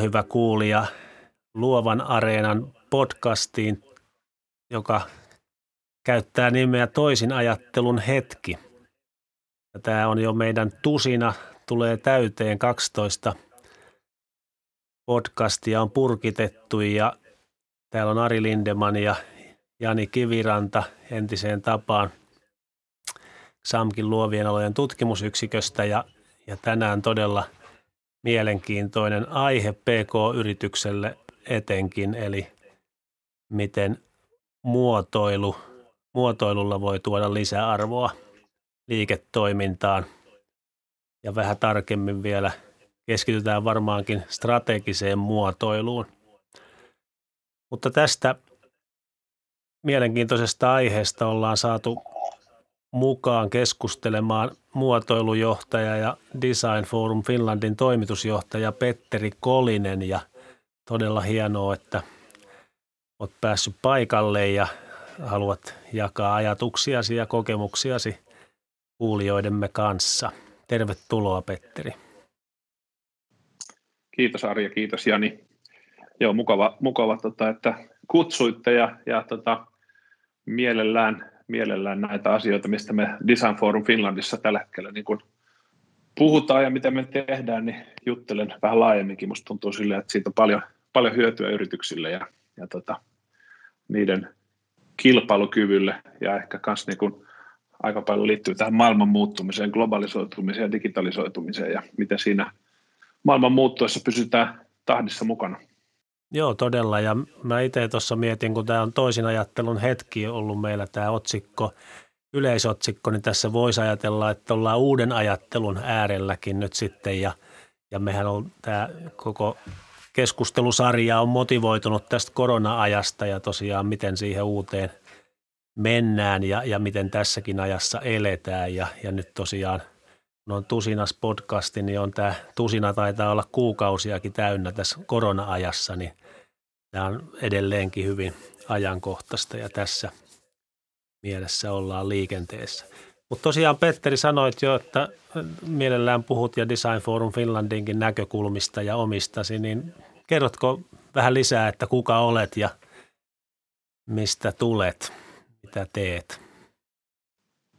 Hyvä kuulija Luovan areenan podcastiin, joka käyttää nimeä Toisin ajattelun hetki. Ja tämä on jo meidän tusina, tulee täyteen 12 podcastia on purkitettu ja täällä on Ari Lindeman ja Jani Kiviranta entiseen tapaan SAMKin luovien alojen tutkimusyksiköstä ja, ja tänään todella – mielenkiintoinen aihe PK-yritykselle etenkin, eli miten muotoilu, muotoilulla voi tuoda lisäarvoa liiketoimintaan. Ja vähän tarkemmin vielä keskitytään varmaankin strategiseen muotoiluun. Mutta tästä mielenkiintoisesta aiheesta ollaan saatu mukaan keskustelemaan muotoilujohtaja ja Design Forum Finlandin toimitusjohtaja Petteri Kolinen ja todella hienoa, että olet päässyt paikalle ja haluat jakaa ajatuksiasi ja kokemuksiasi kuulijoidemme kanssa. Tervetuloa Petteri. Kiitos Arja, kiitos Jani. Joo, mukava, mukava tota, että kutsuitte ja, ja tota, mielellään mielellään näitä asioita, mistä me Design Forum Finlandissa tällä hetkellä niin kun puhutaan ja mitä me tehdään, niin juttelen vähän laajemminkin. Musta tuntuu silleen, että siitä on paljon, paljon hyötyä yrityksille ja, ja tota, niiden kilpailukyvylle ja ehkä myös niin kun aika paljon liittyy tähän maailman muuttumiseen, globalisoitumiseen ja digitalisoitumiseen ja miten siinä maailman muuttuessa pysytään tahdissa mukana. Joo, todella. Ja mä itse tuossa mietin, kun tämä on toisin ajattelun hetki ollut meillä tämä otsikko, yleisotsikko, niin tässä voisi ajatella, että ollaan uuden ajattelun äärelläkin nyt sitten. Ja, ja mehän on tämä koko keskustelusarja on motivoitunut tästä korona-ajasta ja tosiaan miten siihen uuteen mennään ja, ja miten tässäkin ajassa eletään. Ja, ja nyt tosiaan – on tusinas podcasti, niin on tämä tusina taitaa olla kuukausiakin täynnä tässä korona-ajassa, niin tämä on edelleenkin hyvin ajankohtaista ja tässä mielessä ollaan liikenteessä. Mutta tosiaan Petteri sanoit jo, että mielellään puhut ja Design Forum Finlandinkin näkökulmista ja omistasi, niin kerrotko vähän lisää, että kuka olet ja mistä tulet, mitä teet?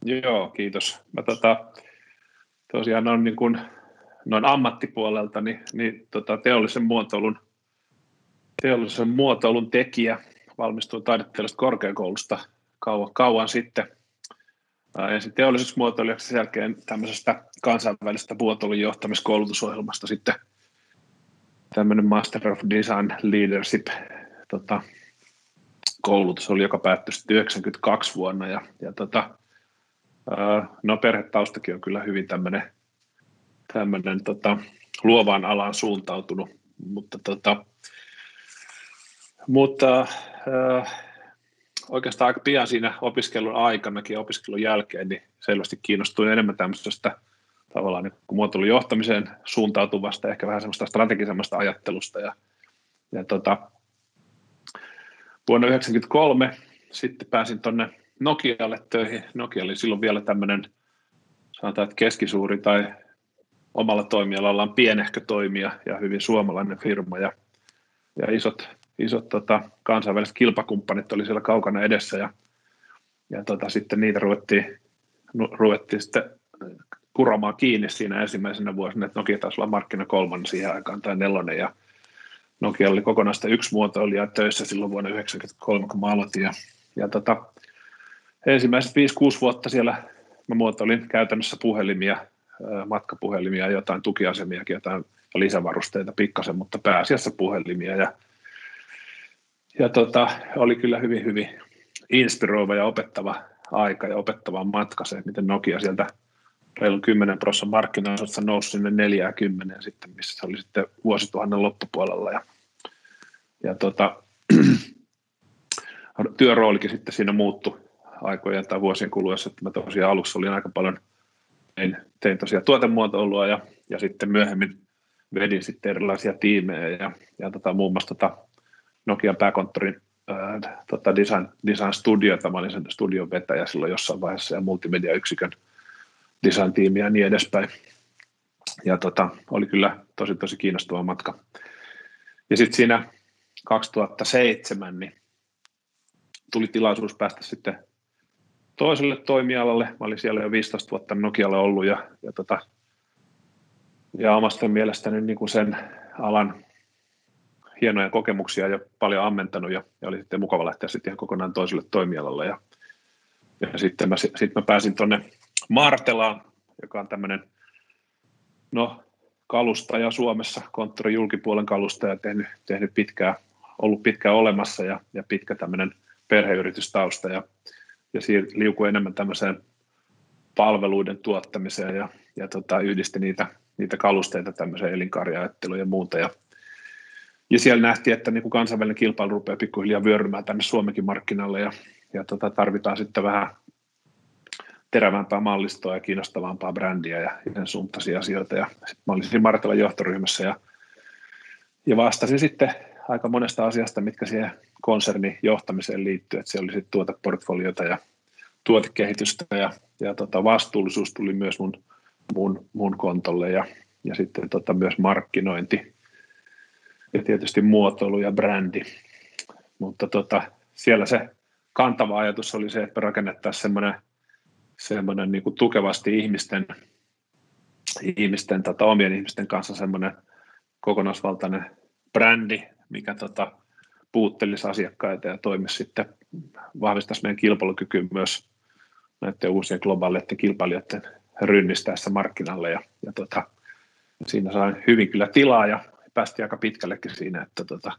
Joo, kiitos. Mä tota, tosiaan on niin kuin, noin ammattipuolelta niin, niin tota, teollisen muotoilun teollisen muotoilun tekijä, valmistuin taidetteellisesta korkeakoulusta kauan, kauan sitten. Ää, ensin teollisessa muotoilijaksi, sen jälkeen tämmöisestä kansainvälisestä muotoilun johtamiskoulutusohjelmasta sitten tämmöinen Master of Design Leadership tota, koulutus oli, joka päättyi sitten 92 vuonna. Ja, ja tota, No perhetaustakin on kyllä hyvin tämmöinen, tämmöinen tota, luovaan alaan suuntautunut, mutta, tota, mutta äh, oikeastaan aika pian siinä opiskelun aikanakin ja opiskelun jälkeen niin selvästi kiinnostuin enemmän tämmöisestä tavallaan niin muotoilun johtamiseen suuntautuvasta, ehkä vähän semmoista strategisemmasta ajattelusta. Ja, ja tota, vuonna 1993 sitten pääsin tuonne Nokialle töihin. Nokia oli silloin vielä tämmöinen, sanotaan, että keskisuuri tai omalla toimialallaan pienehkö toimija ja hyvin suomalainen firma. Ja, ja isot, isot tota, kansainväliset kilpakumppanit oli siellä kaukana edessä ja, ja tota, sitten niitä ruvettiin, ruvettiin sitten kuromaan kiinni siinä ensimmäisenä vuosina, että Nokia taisi olla markkina kolmannen siihen aikaan tai nelonen ja Nokia oli kokonaista yksi muotoilija töissä silloin vuonna 1993, kun mä aloitin. Ja, ja tota, ensimmäiset 5-6 vuotta siellä mä muotoilin käytännössä puhelimia, matkapuhelimia, jotain tukiasemiakin, jotain lisävarusteita pikkasen, mutta pääasiassa puhelimia. Ja, ja tota, oli kyllä hyvin, hyvin inspiroiva ja opettava aika ja opettava matka se, miten Nokia sieltä reilu 10 prosenttia markkinaosuudesta nousi sinne 40 sitten, missä se oli sitten vuosituhannen loppupuolella. Ja, ja tota, työroolikin sitten siinä muuttui aikojen tai vuosien kuluessa, että mä tosiaan alussa olin aika paljon, tein, tein tosiaan tuotemuotoilua ja, ja sitten myöhemmin vedin sitten erilaisia tiimejä ja, ja tota, muun muassa tota Nokian pääkonttorin ää, tota design, design studiota, mä olin sen studion vetäjä silloin jossain vaiheessa ja multimedia-yksikön design-tiimiä ja niin edespäin. Ja tota, oli kyllä tosi tosi kiinnostava matka. Ja sitten siinä 2007 niin tuli tilaisuus päästä sitten toiselle toimialalle. Mä olin siellä jo 15 vuotta Nokialle ollut ja, ja, tota, ja omasta mielestäni niin kuin sen alan hienoja kokemuksia ja paljon ammentanut ja, ja oli sitten mukava lähteä sitten ihan kokonaan toiselle toimialalle. Ja, ja sitten mä, sit mä pääsin tuonne Martelaan, joka on tämmöinen no, kalustaja Suomessa, konttori julkipuolen kalustaja, tehnyt, tehnyt pitkää, ollut pitkään olemassa ja, ja pitkä tämmöinen perheyritystausta ja, ja liukui enemmän tämmöiseen palveluiden tuottamiseen ja, ja tota, yhdisti niitä, niitä kalusteita tämmöiseen elinkaariajatteluun ja muuta. Ja, ja siellä nähtiin, että niin kuin kansainvälinen kilpailu rupeaa pikkuhiljaa vyörymään tänne Suomenkin markkinalle ja, ja tota, tarvitaan sitten vähän terävämpää mallistoa ja kiinnostavampaa brändiä ja sen suuntaisia asioita. Ja mä olin siinä Martelan johtoryhmässä ja, ja vastasin sitten aika monesta asiasta, mitkä siihen konsernin johtamiseen liittyy, että siellä oli sitten tuoteportfoliota ja tuotekehitystä ja, ja tota vastuullisuus tuli myös mun, mun, mun kontolle ja, ja sitten tota myös markkinointi ja tietysti muotoilu ja brändi. Mutta tota, siellä se kantava ajatus oli se, että rakennettaisiin semmoinen, semmoinen niin kuin tukevasti ihmisten, ihmisten tota, omien ihmisten kanssa semmoinen kokonaisvaltainen brändi, mikä tota, puuttelisi asiakkaita ja toimisi sitten, vahvistaisi meidän kilpailukykyä myös näiden uusien globaaleiden kilpailijoiden rynnistäessä markkinalle. Ja, ja tota, siinä sain hyvin kyllä tilaa ja päästiin aika pitkällekin siinä, että, tota,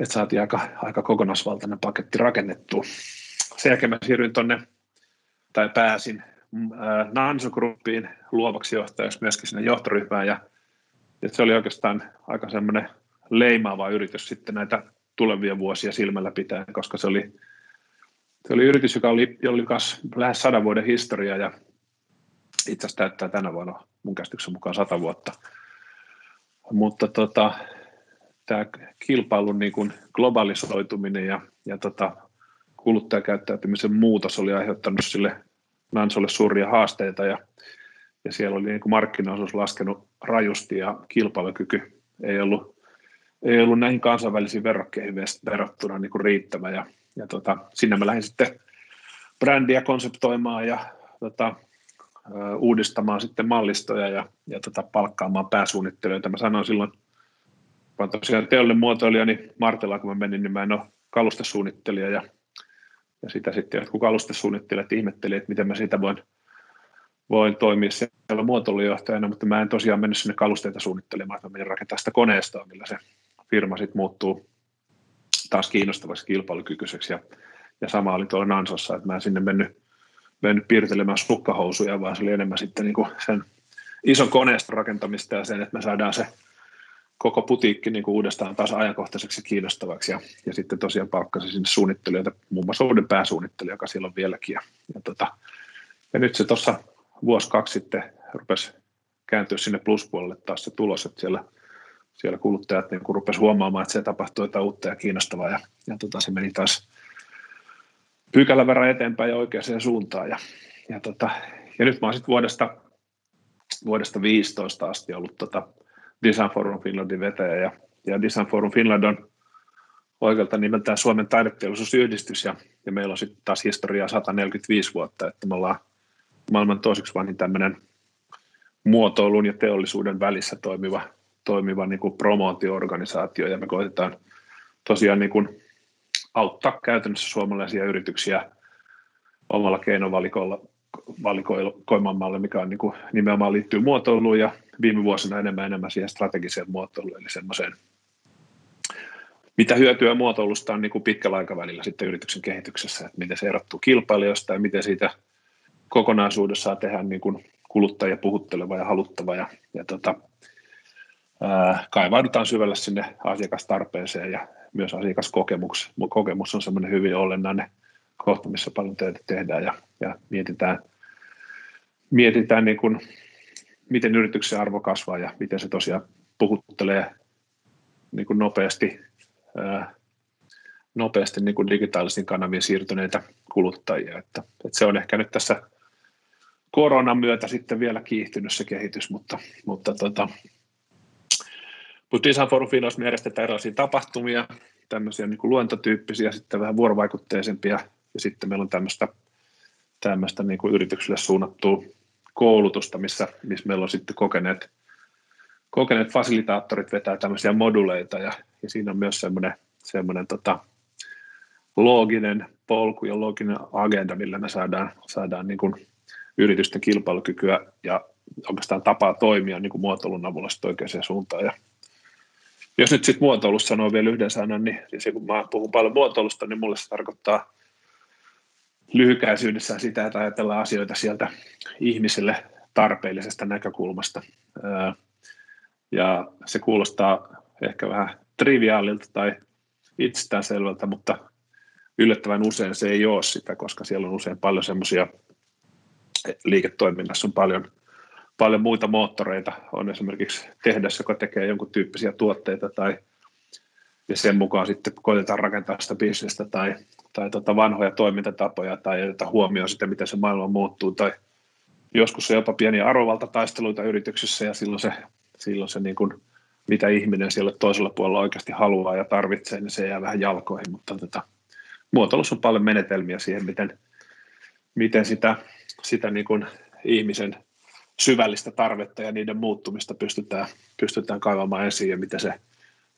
että saatiin aika, aika kokonaisvaltainen paketti rakennettua. Sen jälkeen mä siirryin tuonne, tai pääsin äh, Nanso Groupiin luovaksi johtajaksi myöskin sinne johtoryhmään, ja, ja se oli oikeastaan aika semmoinen leimaava yritys sitten näitä tulevia vuosia silmällä pitää, koska se oli, se oli yritys, joka oli, oli lähes sadan vuoden historia ja itse asiassa täyttää tänä vuonna mun käsityksen mukaan sata vuotta. Mutta tota, tämä kilpailun niin kuin globalisoituminen ja, ja tota, kuluttajakäyttäytymisen muutos oli aiheuttanut sille Nansolle suuria haasteita ja, ja siellä oli niin markkinaosuus laskenut rajusti ja kilpailukyky ei ollut ei ollut näihin kansainvälisiin verrokkeihin verrattuna niin kuin riittävä. Ja, ja tota, sinne mä lähdin sitten brändiä konseptoimaan ja tota, uudistamaan sitten mallistoja ja, ja tota, palkkaamaan pääsuunnittelijoita. Mä sanoin silloin, vaan tosiaan teollinen muotoilija, niin Martella kun mä menin, niin mä en ole kalustesuunnittelija ja, ja sitä sitten jotkut kalustesuunnittelijat ihmetteli, että miten mä siitä voin, voin toimia siellä muotoilujohtajana, mutta mä en tosiaan mennyt sinne kalusteita suunnittelemaan, että mä menin rakentaa sitä koneistoa, millä se firma sitten muuttuu taas kiinnostavaksi kilpailukykyiseksi. Ja, ja sama oli tuolla Nansossa, että mä en sinne mennyt, mennyt piirtelemään sukkahousuja, vaan se oli enemmän sitten niin kuin sen ison koneiston rakentamista ja sen, että me saadaan se koko putiikki niin kuin uudestaan taas ajankohtaiseksi kiinnostavaksi. Ja, ja sitten tosiaan palkkasin sinne suunnittelijoita, muun muassa uuden pääsuunnittelija, joka siellä on vieläkin. Ja, ja, tota, ja nyt se tuossa vuosi kaksi sitten rupesi kääntyä sinne pluspuolelle taas se tulos, että siellä – siellä kuluttajat niin rupesivat huomaamaan, että se tapahtui jotain uutta ja kiinnostavaa ja, ja tota, se meni taas pykälän verran eteenpäin ja oikeaan suuntaan. Ja, ja, tota, ja nyt mä oon sitten vuodesta, vuodesta 15 asti ollut tota Design Forum Finlandin vetäjä ja, ja Design Forum Finland on oikealta nimeltään Suomen taideteollisuusyhdistys ja, ja meillä on sitten taas historiaa 145 vuotta, että me ollaan maailman toiseksi vanhin tämmöinen muotoilun ja teollisuuden välissä toimiva toimiva niin kuin promootioorganisaatio ja me koitetaan tosiaan niin kuin auttaa käytännössä suomalaisia yrityksiä omalla keinovalikoimalle, mikä on niin kuin nimenomaan liittyy muotoiluun ja viime vuosina enemmän enemmän siihen strategiseen muotoiluun, eli semmoiseen, mitä hyötyä muotoilusta on niin kuin pitkällä aikavälillä sitten yrityksen kehityksessä, että miten se erottuu kilpailijoista ja miten siitä kokonaisuudessaan tehdään niin kuin kuluttaja puhutteleva ja haluttava ja, ja tota, kaivaudutaan syvälle sinne asiakastarpeeseen ja myös asiakaskokemus kokemus on semmoinen hyvin olennainen kohta, missä paljon töitä tehdään ja, ja mietitään, mietitään niin kuin, miten yrityksen arvo kasvaa ja miten se tosiaan puhuttelee niin kuin nopeasti, ää, nopeasti niin kuin digitaalisiin kanaviin siirtyneitä kuluttajia. Että, että se on ehkä nyt tässä koronan myötä sitten vielä kiihtynyt se kehitys, mutta, mutta tota, Mutta Design Forum Finlands me järjestetään erilaisia tapahtumia, tämmöisiä niin kuin luentotyyppisiä, sitten vähän vuorovaikutteisempia, ja sitten meillä on tämmöistä, tämmöistä niin kuin yrityksille suunnattua koulutusta, missä, missä meillä on sitten kokeneet, kokeneet fasilitaattorit vetää tämmöisiä moduleita, ja, ja siinä on myös semmoinen, semmoinen tota, looginen polku ja looginen agenda, millä me saadaan, saadaan niin kuin yritysten kilpailukykyä ja oikeastaan tapaa toimia niin kuin muotoilun avulla oikeaan suuntaan. Ja jos nyt sitten muotoilussa sanoo vielä yhden sanan, niin siis kun mä puhun paljon muotoilusta, niin mulle se tarkoittaa lyhykäisyydessään sitä, että ajatellaan asioita sieltä ihmiselle tarpeellisesta näkökulmasta. Ja se kuulostaa ehkä vähän triviaalilta tai itsestäänselvältä, mutta yllättävän usein se ei ole sitä, koska siellä on usein paljon semmoisia liiketoiminnassa on paljon, paljon muita moottoreita. On esimerkiksi tehdas, joka tekee jonkun tyyppisiä tuotteita tai ja sen mukaan sitten koitetaan rakentaa sitä bisnestä tai, tai tota vanhoja toimintatapoja tai ei huomioon sitä, miten se maailma muuttuu tai joskus on jopa pieniä arvovaltataisteluita yrityksissä ja silloin se, silloin se niin kuin, mitä ihminen siellä toisella puolella oikeasti haluaa ja tarvitsee, niin se jää vähän jalkoihin, mutta tota, muotoilussa on paljon menetelmiä siihen, miten, miten sitä, sitä niin kuin ihmisen syvällistä tarvetta ja niiden muuttumista pystytään, pystytään kaivamaan esiin ja miten se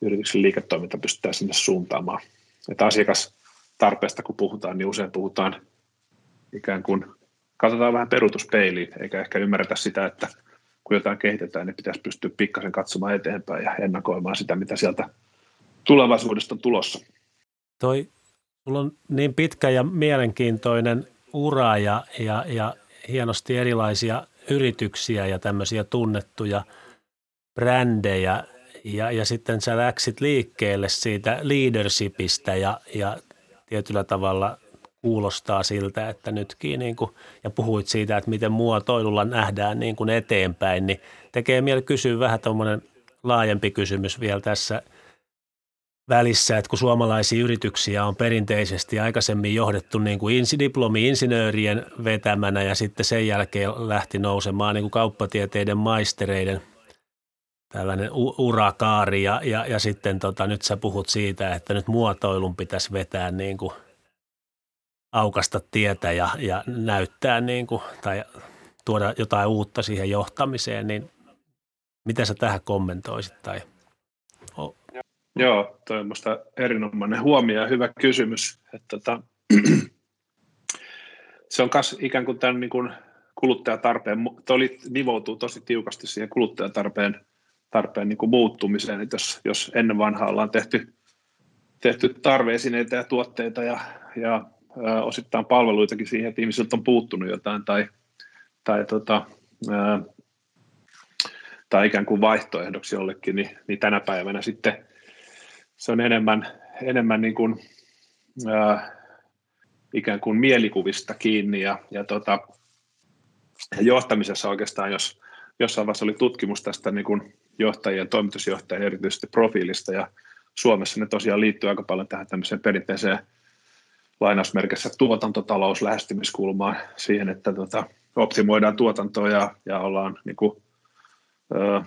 yrityksen liiketoiminta pystytään sinne suuntaamaan. Että asiakastarpeesta kun puhutaan, niin usein puhutaan ikään kuin, katsotaan vähän peruutuspeiliin, eikä ehkä ymmärretä sitä, että kun jotain kehitetään, niin pitäisi pystyä pikkasen katsomaan eteenpäin ja ennakoimaan sitä, mitä sieltä tulevaisuudesta on tulossa. Toi Sulla on niin pitkä ja mielenkiintoinen ura ja, ja, ja hienosti erilaisia yrityksiä ja tämmöisiä tunnettuja brändejä. Ja, ja sitten sä läksit liikkeelle siitä leadershipistä ja, ja tietyllä tavalla kuulostaa siltä, että nytkin niin kuin, ja puhuit siitä, että miten muotoilulla nähdään niin kuin eteenpäin, niin tekee mieli kysyä vähän tuommoinen laajempi kysymys vielä tässä – välissä, että kun suomalaisia yrityksiä on perinteisesti aikaisemmin johdettu niin kuin diplomi-insinöörien vetämänä ja sitten sen jälkeen lähti nousemaan niin kuin kauppatieteiden maistereiden tällainen urakaari ja, ja, ja sitten tota, nyt sä puhut siitä, että nyt muotoilun pitäisi vetää niin kuin aukasta tietä ja, ja näyttää niin kuin, tai tuoda jotain uutta siihen johtamiseen, niin mitä sä tähän kommentoisit tai Joo, toi on erinomainen huomio ja hyvä kysymys. Että tota, se on myös ikään kuin tämän niin kuin kuluttajatarpeen, toi nivoutuu tosi tiukasti siihen kuluttajatarpeen tarpeen niin kuin muuttumiseen, että jos, jos ennen vanhaa ollaan tehty, tehty tarveesineitä ja tuotteita ja, ja ää, osittain palveluitakin siihen, että ihmisiltä on puuttunut jotain tai, tai, tota, ää, tai ikään kuin vaihtoehdoksi jollekin, niin, niin tänä päivänä sitten se on enemmän, enemmän niin kuin, ää, ikään kuin mielikuvista kiinni ja, ja, tota, ja johtamisessa oikeastaan, jos jossain vaiheessa oli tutkimus tästä niin kuin johtajien, toimitusjohtajien erityisesti profiilista ja Suomessa ne tosiaan liittyy aika paljon tähän tämmöiseen perinteiseen lainausmerkissä tuotantotalous lähestymiskulmaan siihen, että tota, optimoidaan tuotantoa ja, ja ollaan niin kuin, ö,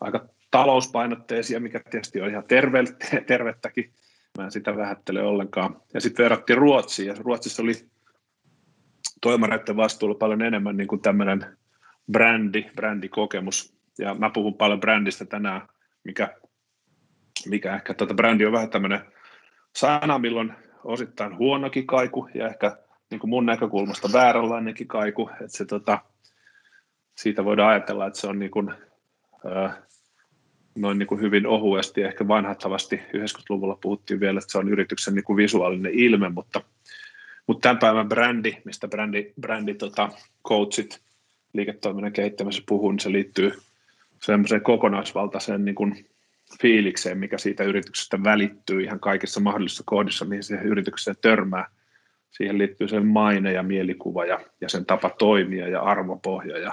aika talouspainotteisia, mikä tietysti on ihan terve, tervettäkin. Mä en sitä vähättele ollenkaan. Ja sitten verrattiin Ruotsiin, ja Ruotsissa oli toimareiden vastuulla paljon enemmän niin kuin tämmöinen brändi, brändikokemus. Ja mä puhun paljon brändistä tänään, mikä, mikä ehkä tuota brändi on vähän tämmöinen sana, milloin osittain huonokin kaiku ja ehkä niin kuin mun näkökulmasta vääränlainenkin kaiku, että se tota, siitä voidaan ajatella, että se on niin kuin, äh, noin niin kuin hyvin ohuesti, ehkä vanhattavasti 90-luvulla puhuttiin vielä, että se on yrityksen niin kuin visuaalinen ilme, mutta, mutta tämän päivän brändi, mistä brändi, brändi tota, coachit liiketoiminnan kehittämisessä puhuu, niin se liittyy semmoiseen kokonaisvaltaiseen niin kuin fiilikseen, mikä siitä yrityksestä välittyy ihan kaikissa mahdollisissa kohdissa, mihin se yritykseen törmää. Siihen liittyy sen maine ja mielikuva ja, ja sen tapa toimia ja arvopohja ja,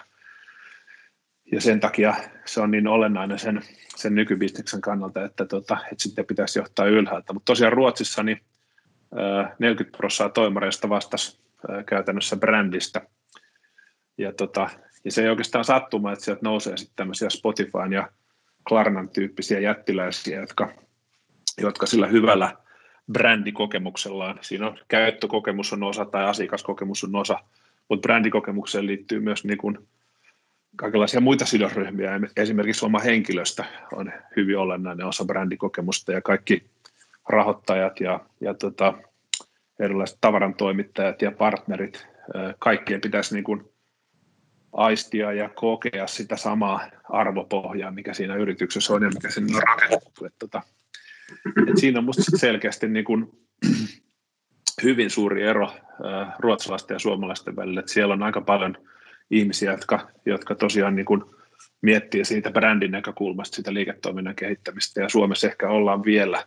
ja sen takia se on niin olennainen sen, sen nykybisneksen kannalta, että, tota, että sitten pitäisi johtaa ylhäältä. Mutta tosiaan Ruotsissa niin 40 prosenttia toimareista vastasi käytännössä brändistä. Ja, tota, ja se ei oikeastaan sattuma, että sieltä nousee sitten tämmöisiä Spotifyn ja Klarnan tyyppisiä jättiläisiä, jotka, jotka sillä hyvällä brändikokemuksellaan, siinä on käyttökokemus on osa tai asiakaskokemus on osa, mutta brändikokemukseen liittyy myös niin kuin kaikenlaisia muita sidosryhmiä, esimerkiksi oma henkilöstö on hyvin olennainen osa brändikokemusta ja kaikki rahoittajat ja, ja tota, erilaiset tavarantoimittajat ja partnerit, kaikkien pitäisi niin kuin aistia ja kokea sitä samaa arvopohjaa, mikä siinä yrityksessä on ja mikä sinne on rakennettu. Että, tota, että siinä on minusta selkeästi niin kuin hyvin suuri ero ruotsalaisten ja suomalaisten välillä, että siellä on aika paljon ihmisiä, jotka, jotka tosiaan niin kuin miettii siitä brändin näkökulmasta sitä liiketoiminnan kehittämistä, ja Suomessa ehkä ollaan vielä,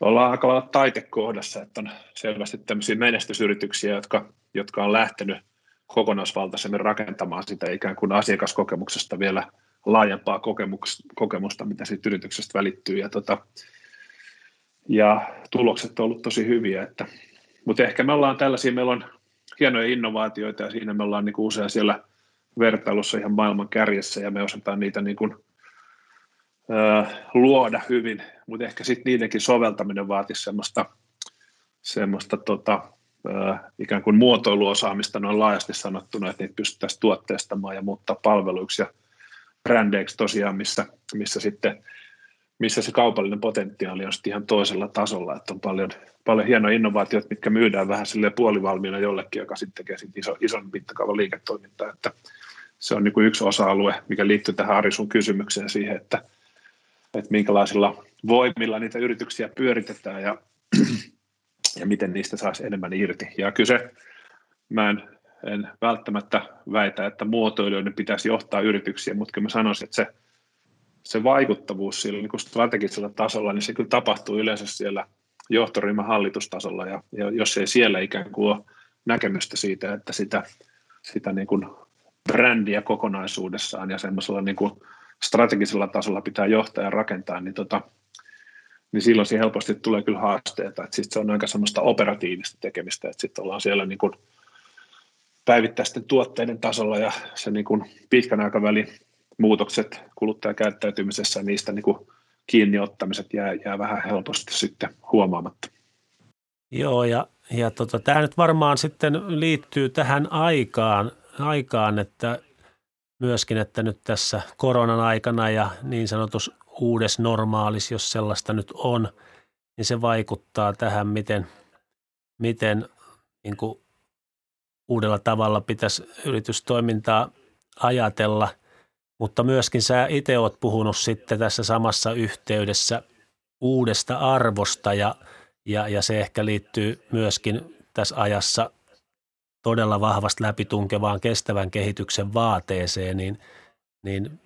ollaan aika lailla taitekohdassa, että on selvästi tämmöisiä menestysyrityksiä, jotka, jotka on lähtenyt kokonaisvaltaisemmin rakentamaan sitä ikään kuin asiakaskokemuksesta vielä laajempaa kokemusta, mitä siitä yrityksestä välittyy. Ja, tota, ja tulokset on ollut tosi hyviä. Että, mutta ehkä me ollaan tällaisia, meillä on hienoja innovaatioita ja siinä me ollaan niin kuin usein siellä vertailussa ihan maailman kärjessä ja me osataan niitä niin kuin, ö, luoda hyvin, mutta ehkä sitten niidenkin soveltaminen vaatisi semmoista, semmoista tota, ö, ikään kuin muotoiluosaamista noin laajasti sanottuna, että niitä pystyttäisiin tuotteistamaan ja muuttaa palveluiksi ja brändeiksi tosiaan, missä, missä sitten missä se kaupallinen potentiaali on ihan toisella tasolla, että on paljon, paljon hienoja innovaatioita, mitkä myydään vähän sille puolivalmiina jollekin, joka sitten tekee sit iso, ison mittakaavan liiketoimintaa, että se on niin kuin yksi osa-alue, mikä liittyy tähän Ari sun kysymykseen siihen, että, että minkälaisilla voimilla niitä yrityksiä pyöritetään ja, ja miten niistä saisi enemmän irti. Ja kyllä se, mä en, en välttämättä väitä, että muotoilijoiden pitäisi johtaa yrityksiä, mutta kyllä mä sanoisin, että se se vaikuttavuus sillä niin kuin strategisella tasolla, niin se kyllä tapahtuu yleensä siellä johtoryhmän hallitustasolla, ja, ja jos ei siellä ikään kuin ole näkemystä siitä, että sitä, sitä niin kuin brändiä kokonaisuudessaan ja semmoisella niin kuin strategisella tasolla pitää johtaa ja rakentaa, niin, tota, niin silloin siihen helposti tulee kyllä haasteita, että sit se on aika semmoista operatiivista tekemistä, että sitten ollaan siellä niin kuin päivittäisten tuotteiden tasolla ja se niin kuin pitkän aikavälin muutokset kuluttajakäyttäytymisessä ja niistä niin kuin kiinni ottamiset jää, jää vähän helposti sitten huomaamatta. Joo, ja, ja tota, tämä nyt varmaan sitten liittyy tähän aikaan, aikaan, että myöskin, että nyt tässä koronan aikana ja niin sanotus uudes normaalis, jos sellaista nyt on, niin se vaikuttaa tähän, miten, miten niin kuin uudella tavalla pitäisi yritystoimintaa ajatella – mutta myöskin sä itse oot puhunut sitten tässä samassa yhteydessä uudesta arvosta ja, ja, ja se ehkä liittyy myöskin tässä ajassa todella vahvasti läpitunkevaan kestävän kehityksen vaateeseen, niin, niin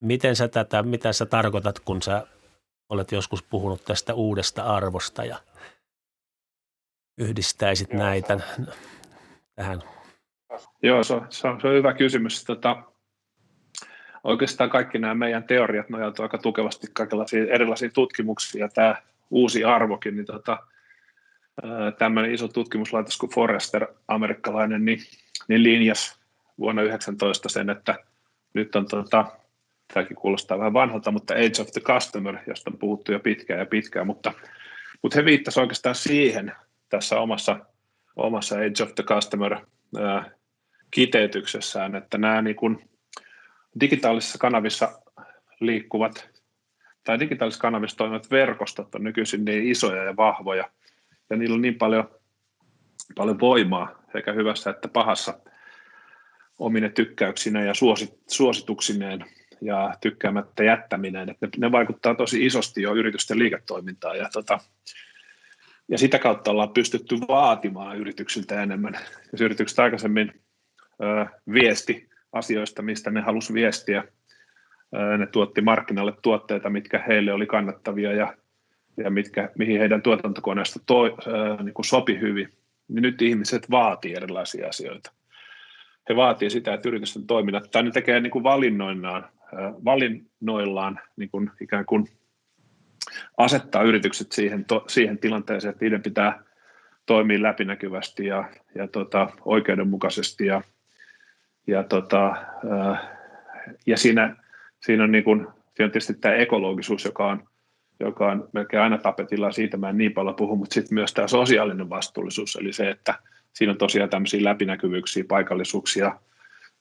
miten sä tätä, mitä sä tarkoitat, kun sä olet joskus puhunut tästä uudesta arvosta ja yhdistäisit näitä tähän? Joo, se on, se on, se on hyvä kysymys. Tota, oikeastaan kaikki nämä meidän teoriat nojautuu aika tukevasti kaikenlaisiin erilaisiin tutkimuksiin, ja tämä uusi arvokin, niin tota, tämmöinen iso tutkimuslaitos kuin Forrester, amerikkalainen, niin, niin linjas vuonna 19 sen, että nyt on, tota, tämäkin kuulostaa vähän vanhalta, mutta Age of the Customer, josta on puhuttu jo pitkään ja pitkään, mutta, mutta he viittasivat oikeastaan siihen tässä omassa, omassa Age of the Customer ää, kiteytyksessään, että nämä niin kuin, digitaalisissa kanavissa liikkuvat tai digitaalisissa kanavissa toimivat verkostot on nykyisin niin isoja ja vahvoja, ja niillä on niin paljon, paljon voimaa sekä hyvässä että pahassa omine tykkäyksineen ja suosituksineen ja tykkäämättä jättäminen, että ne, ne vaikuttaa tosi isosti jo yritysten liiketoimintaan ja, tota, ja sitä kautta ollaan pystytty vaatimaan yrityksiltä enemmän. Jos yritykset aikaisemmin ö, viesti asioista, mistä ne halusi viestiä. Ne tuotti markkinalle tuotteita, mitkä heille oli kannattavia ja, ja mitkä, mihin heidän tuotantokoneesta toi, niin kuin sopi hyvin. Niin nyt ihmiset vaatii erilaisia asioita. He vaatii sitä, että yritysten toiminnat, tai ne tekee niin kuin valinnoillaan, valinnoillaan niin kuin ikään kuin asettaa yritykset siihen, to, siihen tilanteeseen, että niiden pitää toimia läpinäkyvästi ja, ja tota, oikeudenmukaisesti ja ja, tota, ja siinä, siinä on niin kuin, siinä on tietysti tämä ekologisuus, joka on, joka on melkein aina tapetilla, siitä mä en niin paljon puhu, mutta sitten myös tämä sosiaalinen vastuullisuus, eli se, että siinä on tosiaan tämmöisiä läpinäkyvyyksiä, paikallisuuksia,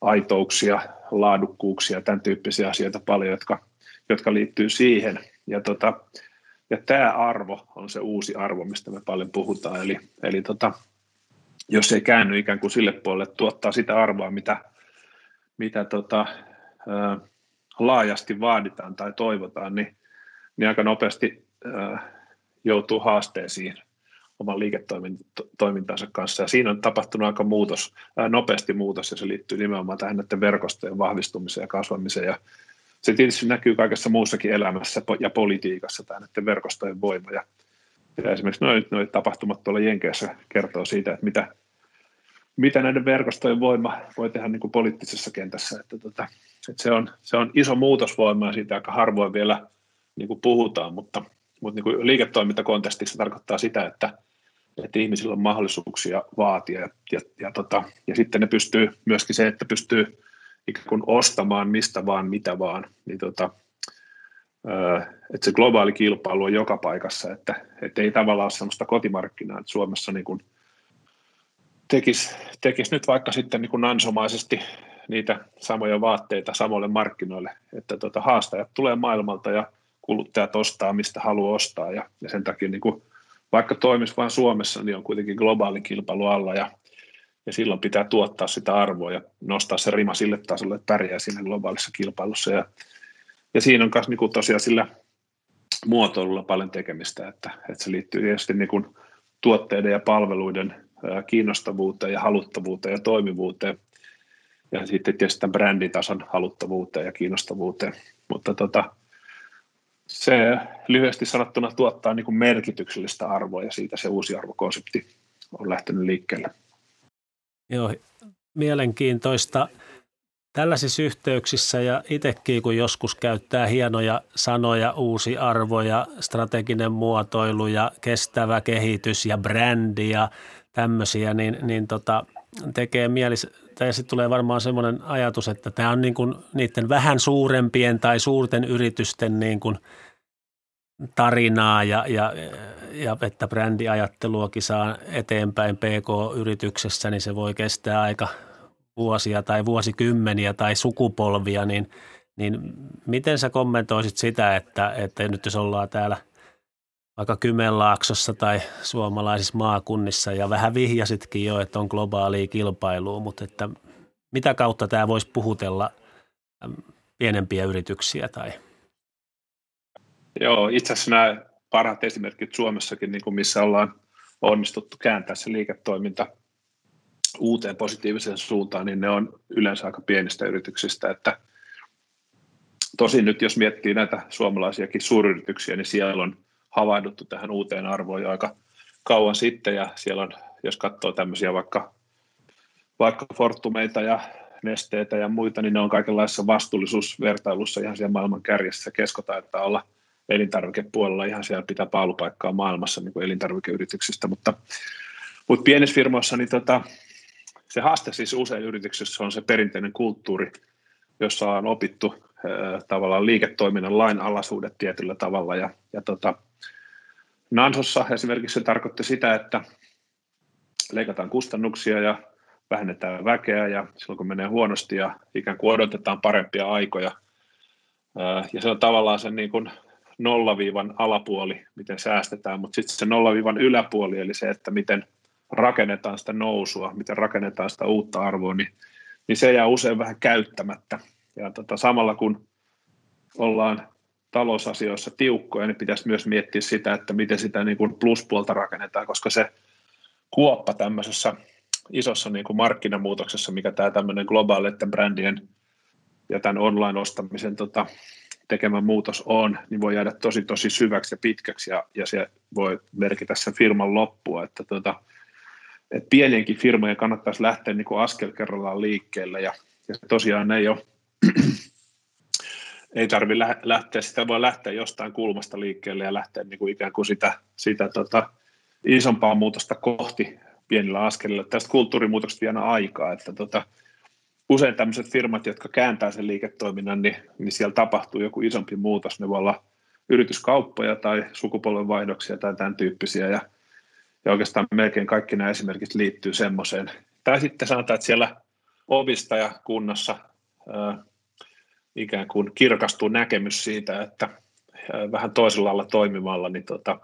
aitouksia, laadukkuuksia, tämän tyyppisiä asioita paljon, jotka, jotka liittyy siihen. Ja, tota, ja tämä arvo on se uusi arvo, mistä me paljon puhutaan. Eli, eli tota, jos ei käänny ikään kuin sille puolelle, tuottaa sitä arvoa, mitä, mitä tota, ää, laajasti vaaditaan tai toivotaan, niin, niin aika nopeasti ää, joutuu haasteisiin oman liiketoimintansa kanssa. Ja siinä on tapahtunut aika muutos, ää, nopeasti muutos, ja se liittyy nimenomaan tähän näiden verkostojen vahvistumiseen ja kasvamiseen. Ja se tietysti näkyy kaikessa muussakin elämässä ja politiikassa, tämä näiden verkostojen voima. Ja, ja esimerkiksi noin tapahtumat tuolla Jenkeissä kertoo siitä, että mitä, mitä näiden verkostojen voima voi tehdä niin kuin poliittisessa kentässä. Että, tota, että se, on, se on iso muutosvoima ja siitä aika harvoin vielä niin kuin puhutaan, mutta, mutta niin kuin liiketoimintakontekstissa tarkoittaa sitä, että, että ihmisillä on mahdollisuuksia vaatia ja, ja, ja, tota, ja sitten ne pystyy myöskin se, että pystyy ikään kuin ostamaan mistä vaan, mitä vaan, niin tota, että se globaali kilpailu on joka paikassa, että, että ei tavallaan ole sellaista kotimarkkinaa, että Suomessa niin kuin tekisi, tekisi nyt vaikka sitten niin kuin nansomaisesti niitä samoja vaatteita samoille markkinoille, että tota, haastajat tulee maailmalta ja kuluttajat ostaa, mistä haluaa ostaa. Ja, ja sen takia niin kuin, vaikka toimisi vain Suomessa, niin on kuitenkin globaali kilpailu alla ja, ja silloin pitää tuottaa sitä arvoa ja nostaa se rima sille tasolle, että pärjää siinä globaalissa kilpailussa. Ja, ja siinä on myös niin tosiaan sillä muotoilulla paljon tekemistä, että, että se liittyy tietysti niin kuin tuotteiden ja palveluiden kiinnostavuuteen ja haluttavuuteen ja toimivuuteen. Ja sitten tietysti tämän bränditason haluttavuuteen ja kiinnostavuuteen. Mutta tota, se lyhyesti sanottuna tuottaa niin kuin merkityksellistä arvoa ja siitä se uusi arvokonsepti on lähtenyt liikkeelle. Joo, mielenkiintoista. Tällaisissa yhteyksissä ja itsekin, kun joskus käyttää hienoja sanoja, uusi arvo ja strateginen muotoilu ja kestävä kehitys ja brändi ja tämmöisiä, niin, niin tota, tekee mieli, tai sitten tulee varmaan semmoinen ajatus, että tämä on niin kuin niiden vähän suurempien tai suurten yritysten niin kuin tarinaa ja, ja, ja että brändiajatteluakin saa eteenpäin PK-yrityksessä, niin se voi kestää aika vuosia tai vuosikymmeniä tai sukupolvia, niin, niin miten sä kommentoisit sitä, että, että nyt jos ollaan täällä – vaikka Kymenlaaksossa tai suomalaisissa maakunnissa ja vähän vihjasitkin jo, että on globaalia kilpailua, mutta että mitä kautta tämä voisi puhutella pienempiä yrityksiä tai? Joo, itse asiassa nämä parhaat esimerkit Suomessakin, niin kuin missä ollaan onnistuttu kääntää se liiketoiminta uuteen positiiviseen suuntaan, niin ne on yleensä aika pienistä yrityksistä, että tosin nyt jos miettii näitä suomalaisiakin suuryrityksiä, niin siellä on havahduttu tähän uuteen arvoon jo aika kauan sitten, ja siellä on, jos katsoo tämmöisiä vaikka, vaikka Fortumeita ja nesteitä ja muita, niin ne on kaikenlaisessa vastuullisuusvertailussa ihan siellä maailman kärjessä. Kesko taitaa olla elintarvikepuolella ihan siellä pitää paalupaikkaa maailmassa niin kuin elintarvikeyrityksistä, mutta, mutta pienissä firmoissa niin tota, se haaste siis usein yrityksessä on se perinteinen kulttuuri, jossa on opittu äh, tavallaan liiketoiminnan lainalaisuudet tietyllä tavalla. Ja, ja tota, Nansossa esimerkiksi se tarkoitti sitä, että leikataan kustannuksia ja vähennetään väkeä ja silloin kun menee huonosti ja ikään kuin odotetaan parempia aikoja. Ja se on tavallaan se niin kuin nollaviivan alapuoli, miten säästetään, mutta sitten se nollaviivan yläpuoli, eli se, että miten rakennetaan sitä nousua, miten rakennetaan sitä uutta arvoa, niin, niin se jää usein vähän käyttämättä. Ja tota, samalla kun ollaan talousasioissa tiukkoja, niin pitäisi myös miettiä sitä, että miten sitä niin kuin pluspuolta rakennetaan, koska se kuoppa tämmöisessä isossa niin kuin markkinamuutoksessa, mikä tämä tämmöinen globaaleiden brändien ja tämän online-ostamisen tota, tekemä muutos on, niin voi jäädä tosi tosi syväksi ja pitkäksi ja, ja se voi merkitä sen firman loppua, että tota, et pienienkin firmojen kannattaisi lähteä niin kuin askel kerrallaan liikkeelle ja, ja tosiaan ne ei ole ei tarvitse lähteä, sitä voi lähteä jostain kulmasta liikkeelle ja lähteä niin kuin ikään kuin sitä, sitä tota, isompaa muutosta kohti pienillä askelilla. Tästä kulttuurimuutoksesta vielä aikaa, että tota, usein tämmöiset firmat, jotka kääntää sen liiketoiminnan, niin, niin siellä tapahtuu joku isompi muutos. Ne voi olla yrityskauppoja tai sukupolvenvaihdoksia tai tämän tyyppisiä. Ja, ja oikeastaan melkein kaikki nämä esimerkit liittyy semmoiseen. Tai sitten sanotaan, että siellä omistajakunnassa ikään kuin kirkastuu näkemys siitä, että vähän toisella lailla toimimalla, niin tota,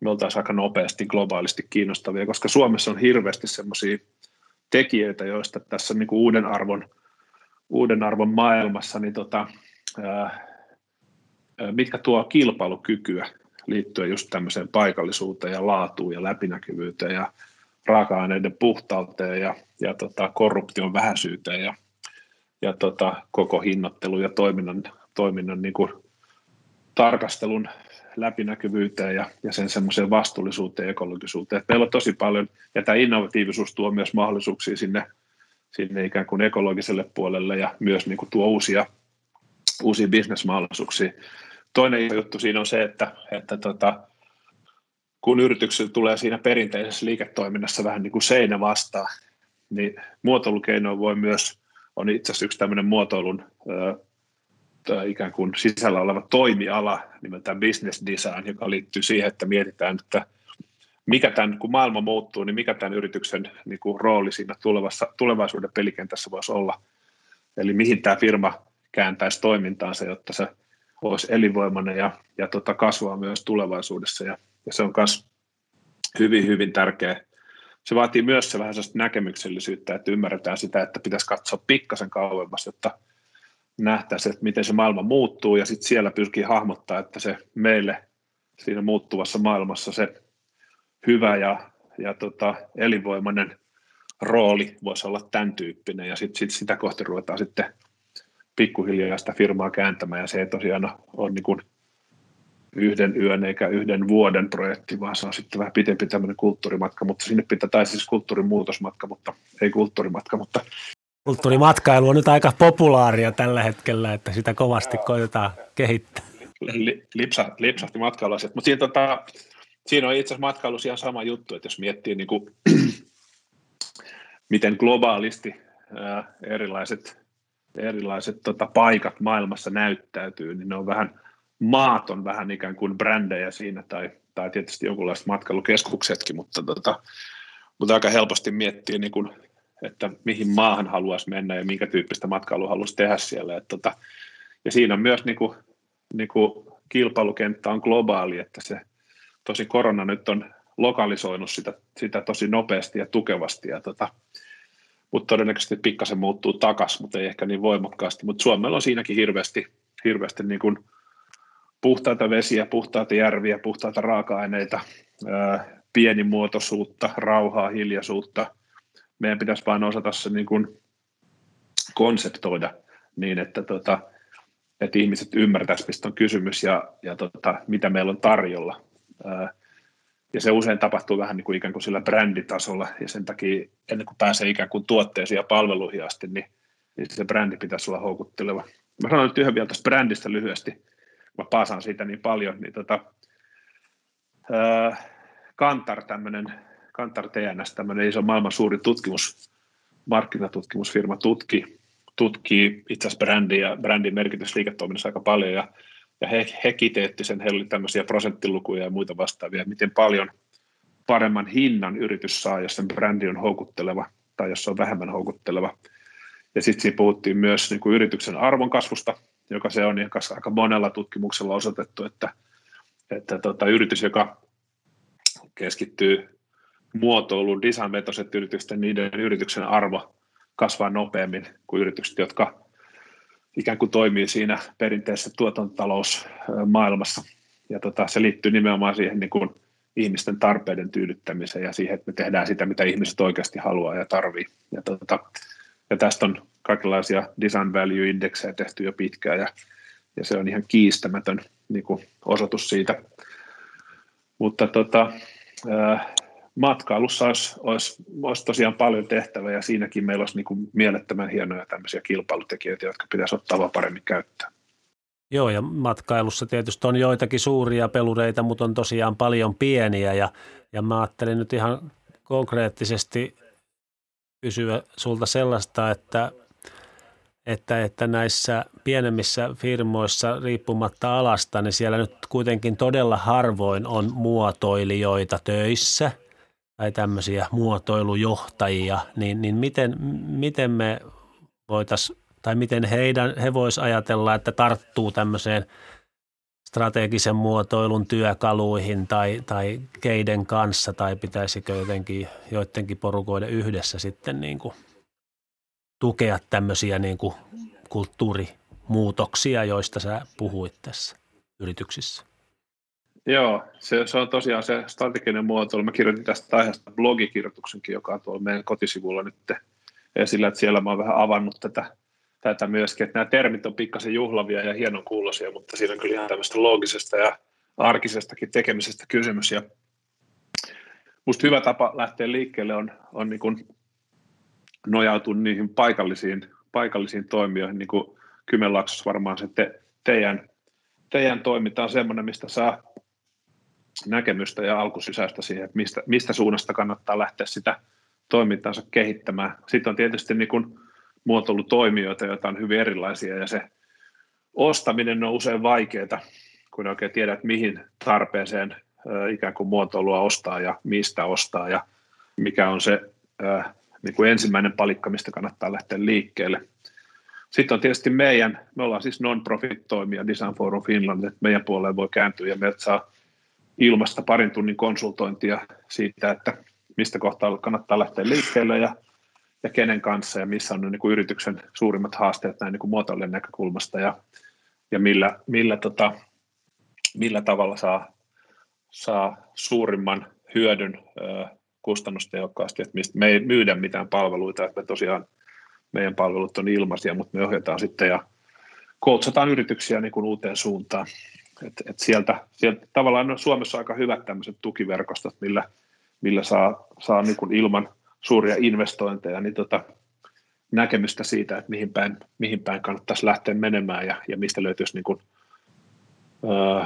me oltaisiin aika nopeasti globaalisti kiinnostavia, koska Suomessa on hirveästi semmoisia tekijöitä, joista tässä niin kuin uuden, arvon, uuden arvon maailmassa, niin tota, ää, mitkä tuo kilpailukykyä liittyen just tämmöiseen paikallisuuteen ja laatuun ja läpinäkyvyyteen ja raaka-aineiden puhtauteen ja, ja tota, korruption vähäisyyteen ja, ja tota, koko hinnoittelun ja toiminnan, toiminnan niin kuin tarkastelun läpinäkyvyyteen ja, ja sen semmoiseen vastuullisuuteen ja ekologisuuteen. Et meillä on tosi paljon, ja tämä innovatiivisuus tuo myös mahdollisuuksia sinne, sinne ikään kuin ekologiselle puolelle ja myös niin kuin tuo uusia, uusia bisnesmahdollisuuksia. Toinen juttu siinä on se, että, että tota, kun yrityksellä tulee siinä perinteisessä liiketoiminnassa vähän niin kuin seinä vastaan, niin muotoilukeino voi myös, on itse asiassa yksi tämmöinen muotoilun ikään kuin sisällä oleva toimiala nimeltään business design, joka liittyy siihen, että mietitään, että mikä tämän, kun maailma muuttuu, niin mikä tämän yrityksen niin kuin rooli siinä tulevassa, tulevaisuuden pelikentässä voisi olla. Eli mihin tämä firma kääntäisi toimintaansa, jotta se olisi elinvoimainen ja, ja tota, kasvaa myös tulevaisuudessa. Ja, ja se on myös hyvin, hyvin tärkeä. Se vaatii myös se vähän sellaista näkemyksellisyyttä, että ymmärretään sitä, että pitäisi katsoa pikkasen kauemmas, jotta nähtäisiin, että miten se maailma muuttuu. Ja sitten siellä pyrkii hahmottaa, että se meille siinä muuttuvassa maailmassa se hyvä ja, ja tota, elinvoimainen rooli voisi olla tämän tyyppinen. Ja sitten sit sitä kohti ruvetaan sitten pikkuhiljaa sitä firmaa kääntämään. Ja se ei tosiaan ole niin kuin yhden yön eikä yhden vuoden projekti, vaan se on sitten vähän pitempi tämmöinen kulttuurimatka, mutta sinne pitää, tai siis kulttuurimuutosmatka, mutta ei kulttuurimatka, mutta Kulttuurimatkailu on nyt aika populaaria tällä hetkellä, että sitä kovasti koitetaan kehittää. Lipsa, lipsahti matkailuasiat, mutta siinä, tota, siinä on itse asiassa matkailussa ihan sama juttu, että jos miettii niin kuin, miten globaalisti ää, erilaiset, erilaiset tota, paikat maailmassa näyttäytyy, niin ne on vähän, maat on vähän ikään kuin brändejä siinä, tai, tai tietysti jonkunlaiset matkailukeskuksetkin, mutta, tota, mutta aika helposti miettii niin kuin että mihin maahan haluaisi mennä ja minkä tyyppistä matkailua haluaisi tehdä siellä. Että tota, ja siinä on myös niin kuin, niin kuin kilpailukenttä on globaali, että se tosi korona nyt on lokalisoinut sitä, sitä tosi nopeasti ja tukevasti, ja tota, mutta todennäköisesti pikkasen muuttuu takaisin, mutta ei ehkä niin voimakkaasti. Mutta Suomella on siinäkin hirveästi, hirveästi niin kuin puhtaita vesiä, puhtaita järviä, puhtaita raaka-aineita, ää, pienimuotoisuutta, rauhaa, hiljaisuutta, meidän pitäisi vain osata se niin kuin konseptoida niin, että, tota, että ihmiset ymmärtäisivät, mistä on kysymys ja, ja tota, mitä meillä on tarjolla. Ja se usein tapahtuu vähän niin kuin ikään kuin sillä bränditasolla, ja sen takia ennen kuin pääsee ikään kuin tuotteisiin ja palveluihin asti, niin, niin se brändi pitäisi olla houkutteleva. Mä sanon nyt yhden vielä tästä brändistä lyhyesti, mä paasaan siitä niin paljon, niin tota, Kantar, tämmöinen Kantar TNS, tämmöinen iso maailman suuri tutkimus, markkinatutkimusfirma tutki, tutkii itse asiassa brändiä ja brändin merkitys liiketoiminnassa aika paljon ja, ja he, he kiteetti sen, heillä oli tämmöisiä prosenttilukuja ja muita vastaavia, miten paljon paremman hinnan yritys saa, jos sen brändi on houkutteleva tai jos se on vähemmän houkutteleva. Ja sitten siinä puhuttiin myös niin kuin yrityksen arvon kasvusta, joka se on, ja aika monella tutkimuksella osoitettu, että, että tota, yritys, joka keskittyy muotoilun designvetoiset yritykset, niiden yrityksen arvo kasvaa nopeammin kuin yritykset, jotka ikään kuin toimii siinä perinteisessä tuotantotalousmaailmassa. Ja tota, se liittyy nimenomaan siihen niin kuin ihmisten tarpeiden tyydyttämiseen ja siihen, että me tehdään sitä, mitä ihmiset oikeasti haluaa ja tarvii. Ja, tota, ja tästä on kaikenlaisia design value indeksejä tehty jo pitkään ja, ja se on ihan kiistämätön niin kuin osoitus siitä. Mutta tota, matkailussa olisi, olisi, olisi tosiaan paljon tehtävää ja siinäkin meillä olisi niin kuin mielettömän hienoja tämmöisiä kilpailutekijöitä, jotka pitäisi ottaa vaan paremmin käyttöön. Joo, ja matkailussa tietysti on joitakin suuria pelureita, mutta on tosiaan paljon pieniä, ja, ja mä ajattelin nyt ihan konkreettisesti kysyä sulta sellaista, että että, että näissä pienemmissä firmoissa riippumatta alasta, niin siellä nyt kuitenkin todella harvoin on muotoilijoita töissä tai tämmöisiä muotoilujohtajia, niin, niin miten, miten me voitaisiin, tai miten heidän, he vois ajatella, että tarttuu tämmöiseen strategisen muotoilun työkaluihin tai, tai keiden kanssa, tai pitäisikö jotenkin joidenkin porukoiden yhdessä sitten niin kuin tukea tämmöisiä niin kuin kulttuurimuutoksia, joista sä puhuit tässä yrityksissä? Joo, se, se on tosiaan se strateginen muotoilu. Mä kirjoitin tästä aiheesta blogikirjoituksenkin, joka on tuolla meidän kotisivulla nyt esillä, että siellä mä oon vähän avannut tätä, tätä myöskin, että nämä termit on pikkasen juhlavia ja hienon kuulosia, mutta siinä on kyllä ihan tämmöistä loogisesta ja arkisestakin tekemisestä kysymys. Ja musta hyvä tapa lähteä liikkeelle on, on niin kuin nojautua niihin paikallisiin, paikallisiin toimijoihin, niin kuin Kymenlaaksossa varmaan se te, teidän, teidän toiminta on semmoinen, mistä saa näkemystä ja alkusysäystä siihen, että mistä, mistä suunnasta kannattaa lähteä sitä toimintaansa kehittämään. Sitten on tietysti niin kuin muotoilutoimijoita, joita on hyvin erilaisia ja se ostaminen on usein vaikeaa, kun oikein tiedät, mihin tarpeeseen ikään kuin muotoilua ostaa ja mistä ostaa ja mikä on se niin kuin ensimmäinen palikka, mistä kannattaa lähteä liikkeelle. Sitten on tietysti meidän, me ollaan siis non-profit-toimija Design Forum Finland, että meidän puoleen voi kääntyä ja meiltä saa ilmasta parin tunnin konsultointia siitä, että mistä kohtaa kannattaa lähteä liikkeelle ja, ja kenen kanssa ja missä on niin kuin yrityksen suurimmat haasteet näin niin kuin näkökulmasta ja, ja millä, millä, tota, millä tavalla saa, saa suurimman hyödyn ö, kustannustehokkaasti, että mistä me ei myydä mitään palveluita, että me tosiaan meidän palvelut on ilmaisia, mutta me ohjataan sitten ja koutsataan yrityksiä niin kuin uuteen suuntaan. Et, et sieltä, sieltä tavallaan on Suomessa aika hyvät tämmöiset tukiverkostot, millä, millä saa, saa niin kuin ilman suuria investointeja niin tota, näkemystä siitä, että mihin päin, mihin päin kannattaisi lähteä menemään ja, ja mistä löytyisi niin kuin, öö,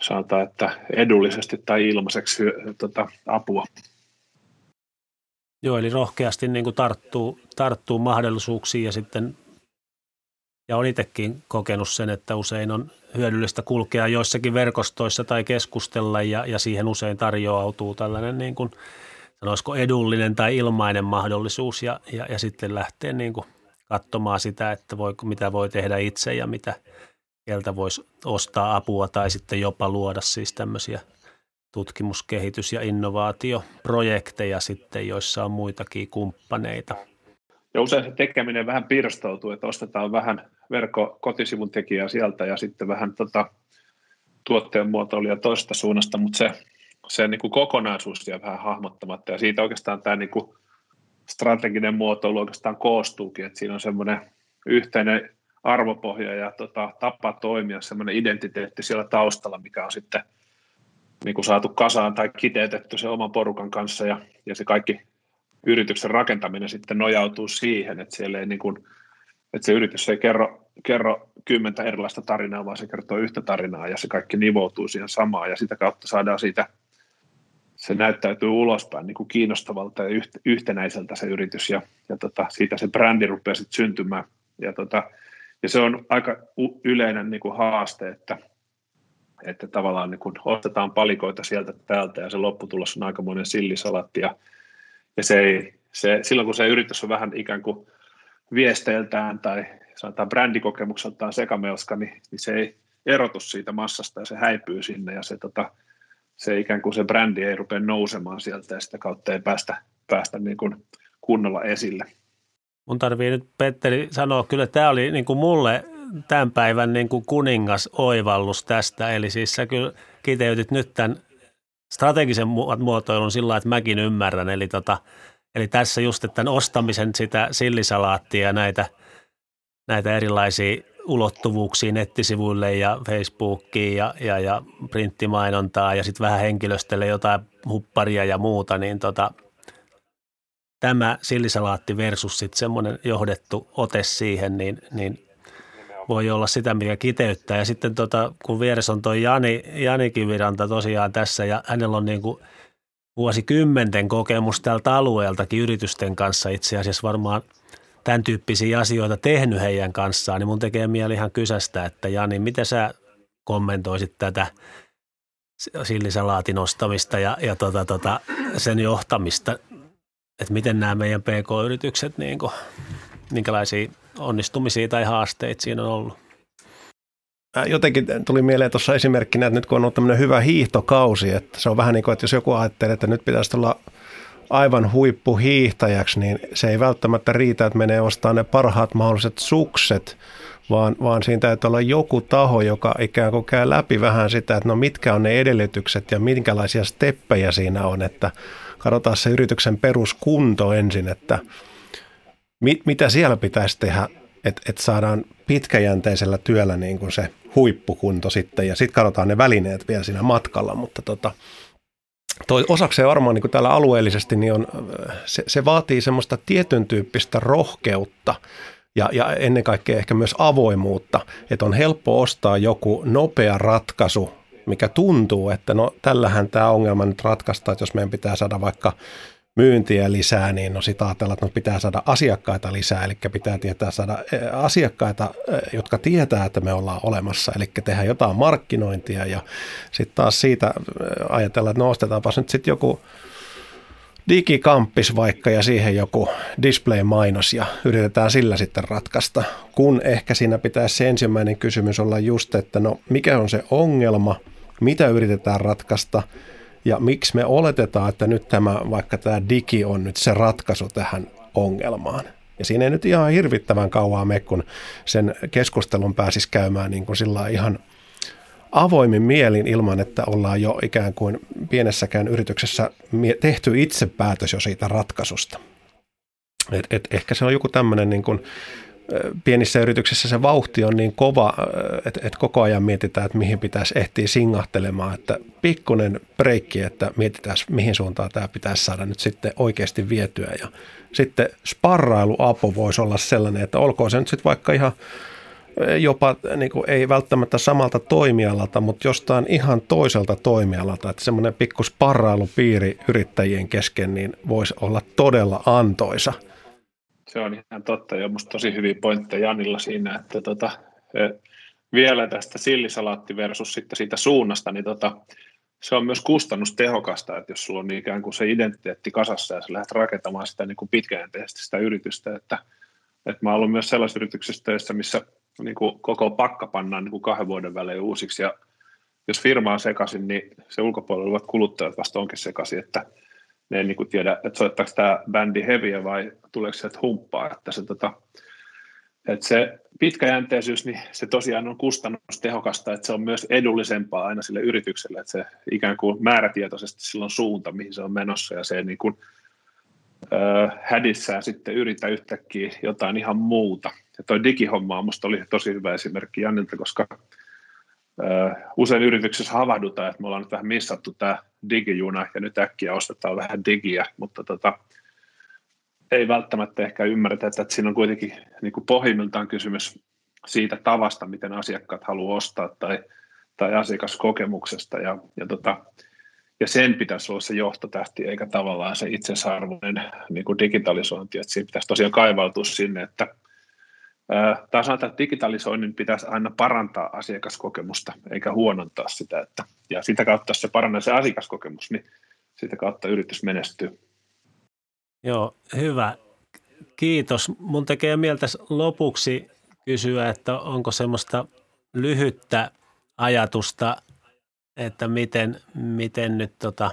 sanotaan, että edullisesti tai ilmaiseksi tota, apua. Joo, eli rohkeasti niin kuin tarttuu, tarttuu mahdollisuuksiin ja sitten, ja olen itsekin kokenut sen, että usein on hyödyllistä kulkea joissakin verkostoissa tai keskustella ja, ja siihen usein tarjoautuu tällainen niin kuin, sanoisiko edullinen tai ilmainen mahdollisuus ja, ja, ja sitten lähtee niin kuin katsomaan sitä, että voi, mitä voi tehdä itse ja mitä sieltä voisi ostaa apua tai sitten jopa luoda siis tämmöisiä – tutkimus-, kehitys- ja innovaatioprojekteja sitten, joissa on muitakin kumppaneita. Ja usein se tekeminen vähän pirstoutuu, että ostetaan vähän verkko kotisivun tekijää sieltä ja sitten vähän tota, tuotteen muotoilija toista suunnasta, mutta se, se niin kuin kokonaisuus jää vähän hahmottamatta ja siitä oikeastaan tämä niin kuin strateginen muotoilu oikeastaan koostuukin, että siinä on semmoinen yhteinen arvopohja ja tota, tapa toimia, semmoinen identiteetti siellä taustalla, mikä on sitten – niin kuin saatu kasaan tai kiteytetty se oman porukan kanssa ja, ja se kaikki yrityksen rakentaminen sitten nojautuu siihen, että siellä ei niin kuin, että se yritys ei kerro, kerro kymmentä erilaista tarinaa, vaan se kertoo yhtä tarinaa ja se kaikki nivoutuu siihen samaan ja sitä kautta saadaan siitä, se näyttäytyy ulospäin niin kuin kiinnostavalta ja yhtenäiseltä se yritys ja, ja tota, siitä se brändi rupeaa sitten syntymään. Ja, tota, ja se on aika yleinen niin kuin haaste, että että tavallaan niin kun ostetaan palikoita sieltä täältä ja se lopputulos on aikamoinen sillisalatti ja, ja se ei, se, silloin kun se yritys on vähän ikään kuin viesteiltään tai sanotaan brändikokemukseltaan sekamelska, niin, niin se ei erotu siitä massasta ja se häipyy sinne ja se, tota, se ikään kuin se brändi ei rupea nousemaan sieltä ja sitä kautta ei päästä, päästä niin kuin kunnolla esille. Mun tarvii nyt Petteri sanoa, kyllä tämä oli niin kuin mulle tämän päivän niin kuin kuningas oivallus tästä. Eli siis sä kyllä kiteytit nyt tämän strategisen muotoilun sillä että mäkin ymmärrän. Eli, tota, eli tässä just että tämän ostamisen sitä sillisalaattia ja näitä, näitä erilaisia ulottuvuuksia nettisivuille ja Facebookiin ja, ja, ja printtimainontaa ja sitten vähän henkilöstölle jotain hupparia ja muuta, niin tota, tämä sillisalaatti versus sitten semmoinen johdettu ote siihen, niin, niin voi olla sitä, mikä kiteyttää. Ja sitten tota, kun vieressä on tuo Jani, Jani Kiviranta tosiaan tässä ja hänellä on niin kuin vuosikymmenten kokemus tältä alueeltakin yritysten kanssa itse asiassa varmaan tämän tyyppisiä asioita tehnyt heidän kanssaan, niin mun tekee mieli ihan kysästä, että Jani, miten sä kommentoisit tätä sillisalaatin nostamista ja, ja tota, tota, sen johtamista, että miten nämä meidän PK-yritykset, niin kuin, minkälaisia onnistumisia tai haasteita siinä on ollut? Jotenkin tuli mieleen tuossa esimerkkinä, että nyt kun on ollut tämmöinen hyvä hiihtokausi, että se on vähän niin kuin, että jos joku ajattelee, että nyt pitäisi olla aivan huippuhiihtäjäksi, niin se ei välttämättä riitä, että menee ostamaan ne parhaat mahdolliset sukset, vaan, vaan siinä täytyy olla joku taho, joka ikään kuin käy läpi vähän sitä, että no mitkä on ne edellytykset ja minkälaisia steppejä siinä on, että katsotaan se yrityksen peruskunto ensin, että mit, mitä siellä pitäisi tehdä, että, että saadaan pitkäjänteisellä työllä niin kuin se huippukunto sitten? Ja sitten katsotaan ne välineet vielä siinä matkalla, mutta tota, toi osakseen varmaan niin kuin täällä alueellisesti, niin on, se, se vaatii semmoista tietyn tyyppistä rohkeutta ja, ja ennen kaikkea ehkä myös avoimuutta, että on helppo ostaa joku nopea ratkaisu, mikä tuntuu, että no tällähän tämä ongelma nyt ratkaistaan, että jos meidän pitää saada vaikka myyntiä lisää, niin no sitä ajatellaan, että no pitää saada asiakkaita lisää, eli pitää tietää saada asiakkaita, jotka tietää, että me ollaan olemassa, eli tehdä jotain markkinointia ja sitten taas siitä ajatellaan, että no ostetaanpas nyt sitten joku digikamppis vaikka ja siihen joku display-mainos ja yritetään sillä sitten ratkaista, kun ehkä siinä pitäisi se ensimmäinen kysymys olla just, että no mikä on se ongelma, mitä yritetään ratkaista – ja miksi me oletetaan, että nyt tämä, vaikka tämä digi on nyt se ratkaisu tähän ongelmaan. Ja siinä ei nyt ihan hirvittävän kauaa me, kun sen keskustelun pääsisi käymään niin kuin sillä ihan avoimin mielin ilman, että ollaan jo ikään kuin pienessäkään yrityksessä tehty itse päätös jo siitä ratkaisusta. Et, et ehkä se on joku tämmöinen niin kuin pienissä yrityksissä se vauhti on niin kova, että, että koko ajan mietitään, että mihin pitäisi ehtiä singahtelemaan, että pikkuinen breikki, että mietitään, mihin suuntaan tämä pitäisi saada nyt sitten oikeasti vietyä. Ja sitten sparrailuapu voisi olla sellainen, että olkoon se nyt sitten vaikka ihan jopa niin kuin ei välttämättä samalta toimialalta, mutta jostain ihan toiselta toimialalta, että semmoinen pikku sparrailupiiri yrittäjien kesken niin voisi olla todella antoisa – se on ihan totta. Ja minusta tosi hyviä pointteja Janilla siinä, että tota, vielä tästä sillisalaatti versus sitten siitä suunnasta, niin tota, se on myös kustannustehokasta, että jos sulla on ikään kuin se identiteetti kasassa ja sä lähdet rakentamaan sitä niin kuin pitkäjänteisesti sitä yritystä, että, että mä olen myös sellaisessa yrityksessä töissä, missä niin kuin koko pakka pannaan niin kuin kahden vuoden välein uusiksi ja jos firma on sekaisin, niin se ulkopuolella olevat kuluttajat vasta onkin sekaisin, että ne ei niin kuin tiedä, että soittaako tämä bändi heviä vai tuleeko sieltä humppaa, että se, tota, että se pitkäjänteisyys, niin se tosiaan on kustannustehokasta, että se on myös edullisempaa aina sille yritykselle, että se ikään kuin määrätietoisesti silloin suunta, mihin se on menossa, ja se ei niin kuin, äh, hädissään sitten yritä yhtäkkiä jotain ihan muuta. Ja toi digihomma musta oli tosi hyvä esimerkki Jannilta, koska usein yrityksessä havahdutaan, että me ollaan nyt vähän missattu tämä digijuna ja nyt äkkiä ostetaan vähän digiä, mutta tota, ei välttämättä ehkä ymmärretä, että siinä on kuitenkin niin kuin pohjimmiltaan kysymys siitä tavasta, miten asiakkaat haluaa ostaa tai, tai asiakaskokemuksesta. Ja, ja, tota, ja sen pitäisi olla se johtotähti eikä tavallaan se itsesarvoinen niin kuin digitalisointi, että siinä pitäisi tosiaan kaivautua sinne, että tai sanotaan, että digitalisoinnin pitäisi aina parantaa asiakaskokemusta, eikä huonontaa sitä. Että, ja sitä kautta, jos se paranee se asiakaskokemus, niin sitä kautta yritys menestyy. Joo, hyvä. Kiitos. Mun tekee mieltä lopuksi kysyä, että onko semmoista lyhyttä ajatusta, että miten, miten nyt tota,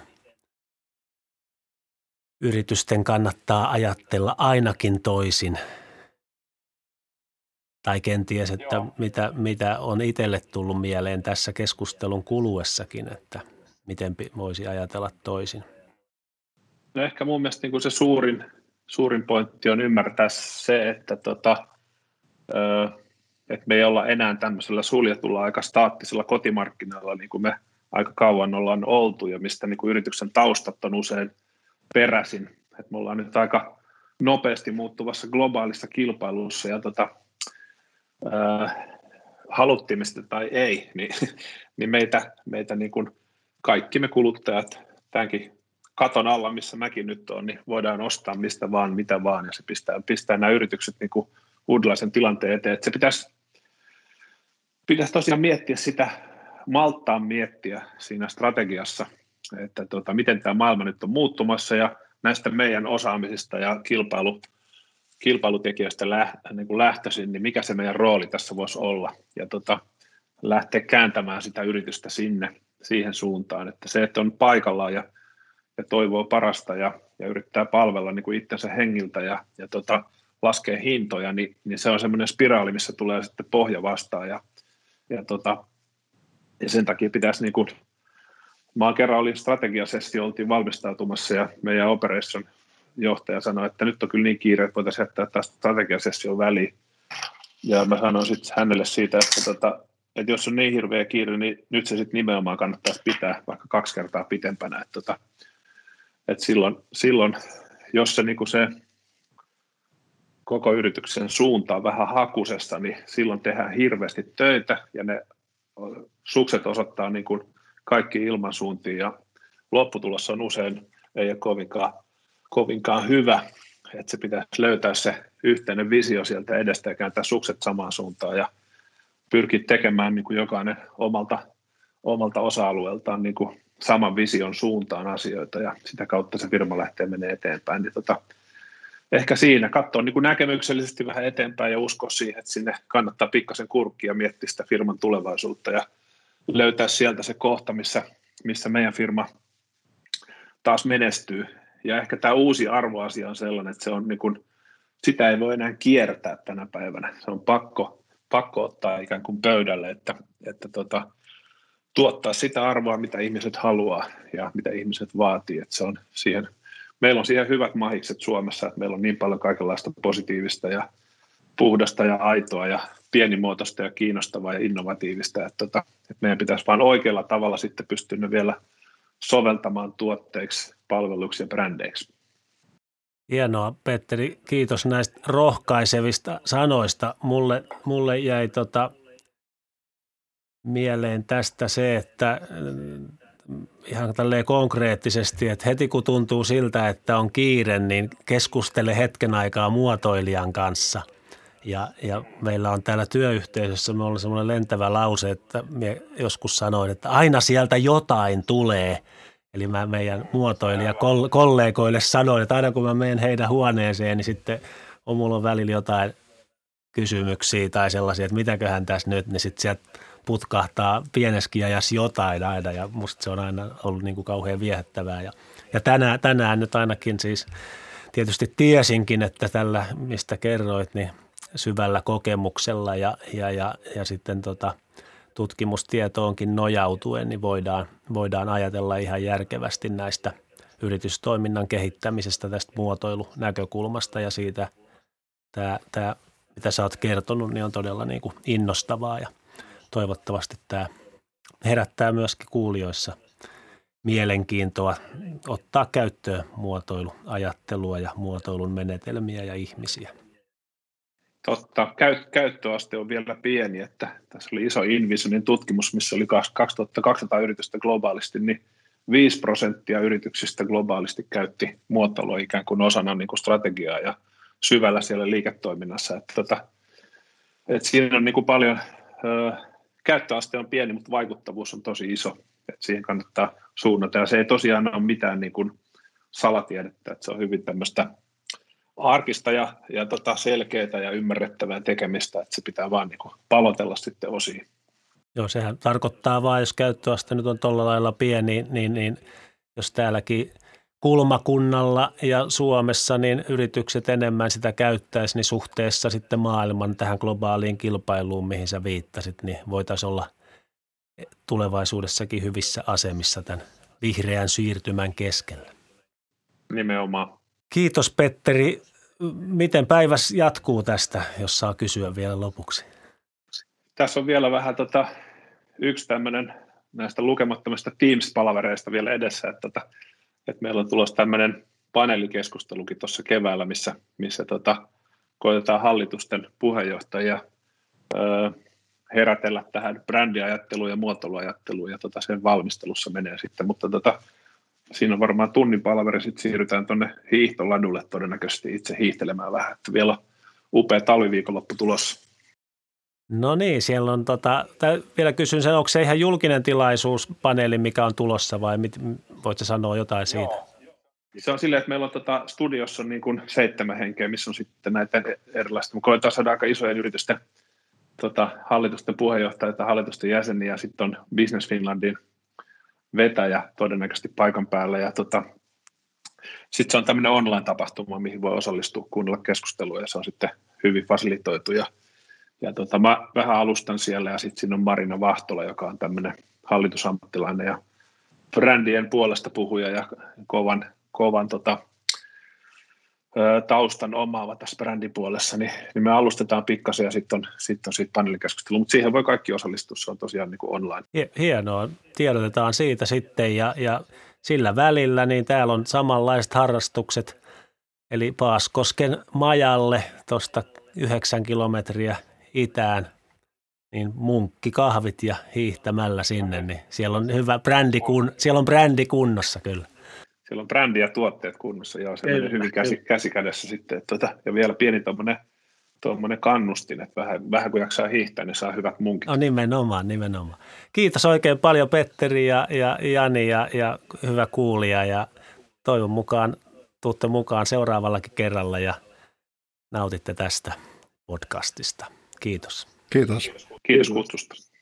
yritysten kannattaa ajatella ainakin toisin – tai kenties, että mitä, mitä on itselle tullut mieleen tässä keskustelun kuluessakin, että miten voisi ajatella toisin? No ehkä mun mielestä niin se suurin, suurin pointti on ymmärtää se, että, tota, että me ei olla enää tämmöisellä suljetulla aika staattisella kotimarkkinoilla, niin kuin me aika kauan ollaan oltu ja mistä niin kuin yrityksen taustat on usein peräisin. Että me ollaan nyt aika nopeasti muuttuvassa globaalissa kilpailussa ja tota, äh, sitä tai ei, niin, niin meitä, meitä niin kuin kaikki me kuluttajat tämänkin katon alla, missä mäkin nyt on, niin voidaan ostaa mistä vaan, mitä vaan, ja se pistää, pistää nämä yritykset niin kuin uudenlaisen tilanteen eteen. Että se pitäisi, pitäisi tosiaan miettiä sitä, malttaa miettiä siinä strategiassa, että tota, miten tämä maailma nyt on muuttumassa, ja näistä meidän osaamisista ja kilpailu, kilpailutekijöistä niin lähtöisin, niin mikä se meidän rooli tässä voisi olla, ja tota, lähteä kääntämään sitä yritystä sinne, siihen suuntaan, että se, että on paikallaan ja, ja toivoo parasta ja, ja yrittää palvella niin kuin itsensä hengiltä ja, ja tota, laskee hintoja, niin, niin se on semmoinen spiraali, missä tulee sitten pohja vastaan ja, ja, tota, ja sen takia pitäisi niin kuin, mä kerran olin strategiasessio, oltiin valmistautumassa ja meidän operation johtaja sanoi, että nyt on kyllä niin kiire, että voitaisiin jättää tämä strategiasessio väliin. Ja mä sanoin sitten hänelle siitä, että tota, että jos on niin hirveä kiire, niin nyt se sitten nimenomaan kannattaisi pitää vaikka kaksi kertaa pitempänä. Että tota, et silloin, silloin, jos se, niin se koko yrityksen suunta on vähän hakusessa, niin silloin tehdään hirveästi töitä ja ne sukset osoittaa niin kuin kaikki ilmansuuntiin ja lopputulos on usein ei ole kovinkaan, kovinkaan hyvä, että se pitäisi löytää se yhteinen visio sieltä edestä ja kääntää sukset samaan suuntaan ja pyrkiä tekemään niin kuin jokainen omalta, omalta osa-alueeltaan niin kuin saman vision suuntaan asioita ja sitä kautta se firma lähtee menee eteenpäin. Niin tota, ehkä siinä katsoa niin kuin näkemyksellisesti vähän eteenpäin ja uskoa siihen, että sinne kannattaa pikkasen kurkkia miettiä sitä firman tulevaisuutta ja löytää sieltä se kohta, missä, missä meidän firma taas menestyy. Ja ehkä tämä uusi arvoasia on sellainen, että se on niin kuin, sitä ei voi enää kiertää tänä päivänä. Se on pakko pakko ottaa ikään kuin pöydälle, että, että tota, tuottaa sitä arvoa, mitä ihmiset haluaa ja mitä ihmiset vaatii. Että se on siihen, meillä on siihen hyvät mahikset Suomessa, että meillä on niin paljon kaikenlaista positiivista ja puhdasta ja aitoa ja pienimuotoista ja kiinnostavaa ja innovatiivista, että, tota, että meidän pitäisi vain oikealla tavalla sitten pystyä vielä soveltamaan tuotteiksi, palveluiksi ja brändeiksi. Hienoa, Petteri. Kiitos näistä rohkaisevista sanoista. Mulle, mulle jäi tota mieleen tästä se, että mm, ihan tälleen konkreettisesti, että heti kun tuntuu siltä, että on kiire, niin keskustele hetken aikaa muotoilijan kanssa. Ja, ja meillä on täällä työyhteisössä, me ollaan semmoinen lentävä lause, että me joskus sanoin, että aina sieltä jotain tulee – Eli mä meidän muotoilija kollegoille sanoin, että aina kun mä menen heidän huoneeseen, niin sitten on mulla välillä jotain kysymyksiä tai sellaisia, että mitäköhän tässä nyt, niin sitten sieltä putkahtaa pieneskin ja jotain aina. Ja musta se on aina ollut niin kuin kauhean viehättävää. Ja, ja tänään, tänään nyt ainakin siis tietysti tiesinkin, että tällä, mistä kerroit, niin syvällä kokemuksella ja, ja, ja, ja sitten tota, tutkimustietoonkin nojautuen, niin voidaan, voidaan ajatella ihan järkevästi näistä yritystoiminnan kehittämisestä tästä muotoilunäkökulmasta ja siitä tämä, tämä mitä sä oot kertonut, niin on todella niin kuin innostavaa ja toivottavasti tämä herättää myöskin kuulijoissa mielenkiintoa ottaa käyttöön muotoiluajattelua ja muotoilun menetelmiä ja ihmisiä. Totta, käyt, käyttöaste on vielä pieni, että tässä oli iso Invisionin tutkimus, missä oli 2200 yritystä globaalisti, niin 5 prosenttia yrityksistä globaalisti käytti muotoilua ikään kuin osana niin kuin strategiaa ja syvällä siellä liiketoiminnassa. Että, tota, että siinä on niin kuin paljon, ö, käyttöaste on pieni, mutta vaikuttavuus on tosi iso, että siihen kannattaa suunnata. Ja se ei tosiaan ole mitään niin kuin salatiedettä, että se on hyvin tämmöistä arkista ja, ja tota selkeää ja ymmärrettävää tekemistä, että se pitää vaan niin kuin palotella sitten osiin. Joo, sehän tarkoittaa vaan, jos käyttöaste nyt on tuolla lailla pieni, niin, niin jos täälläkin kulmakunnalla ja Suomessa niin yritykset enemmän sitä käyttäisi, niin suhteessa sitten maailman tähän globaaliin kilpailuun, mihin sä viittasit, niin voitaisiin olla tulevaisuudessakin hyvissä asemissa tämän vihreän siirtymän keskellä. Nimenomaan. Kiitos Petteri. Miten päiväs jatkuu tästä, jos saa kysyä vielä lopuksi? Tässä on vielä vähän tota, yksi tämmöinen näistä lukemattomista Teams-palavereista vielä edessä, että, tota, että meillä on tulossa tämmöinen paneelikeskustelukin tuossa keväällä, missä, missä tota, koitetaan hallitusten puheenjohtajia öö, herätellä tähän brändiajatteluun ja muotoiluajatteluun ja tota, sen valmistelussa menee sitten, mutta tota, siinä on varmaan tunnin palveri, sitten siirrytään tuonne hiihtoladulle todennäköisesti itse hiihtelemään vähän, että vielä on upea talviviikonloppu tulossa. No niin, siellä on tota, vielä kysyn sen, onko se ihan julkinen tilaisuus, paneeli, mikä on tulossa vai mit, voitko sanoa jotain siitä? Joo. Se on silleen, että meillä on tota, studiossa niin kuin seitsemän henkeä, missä on sitten näitä erilaista. Me koetaan saada aika isojen yritysten tota, hallitusten puheenjohtajia hallitusten jäseniä ja sitten on Business Finlandin vetäjä todennäköisesti paikan päällä ja tota, sitten se on tämmöinen online-tapahtuma, mihin voi osallistua, kuunnella keskustelua ja se on sitten hyvin fasilitoitu. Ja, ja tota, mä vähän alustan siellä ja sitten siinä on Marina Vahtola, joka on tämmöinen hallitusammattilainen ja brändien puolesta puhuja ja kovan, kovan tota, taustan omaava tässä brändipuolessa, niin, niin me alustetaan pikkasen ja sitten on, sit on siitä paneelikeskustelu, mutta siihen voi kaikki osallistua, se on tosiaan niin kuin online. Hienoa, tiedotetaan siitä sitten ja, ja sillä välillä niin täällä on samanlaiset harrastukset, eli Paaskosken majalle tuosta yhdeksän kilometriä itään, niin munkkikahvit ja hiihtämällä sinne, niin siellä on hyvä brändi, kun, siellä on brändi kunnossa kyllä siellä on brändi ja tuotteet kunnossa, joo, se menee hyvin käsi, käsi kädessä sitten, että tota, ja vielä pieni tuommoinen tuommoinen kannustin, että vähän, vähän kun jaksaa hiihtää, niin saa hyvät munkit. No nimenomaan, nimenomaan. Kiitos oikein paljon Petteri ja, ja Jani ja, ja hyvä kuulija ja toivon mukaan tuutte mukaan seuraavallakin kerralla ja nautitte tästä podcastista. Kiitos. Kiitos. Kiitos kutsusta.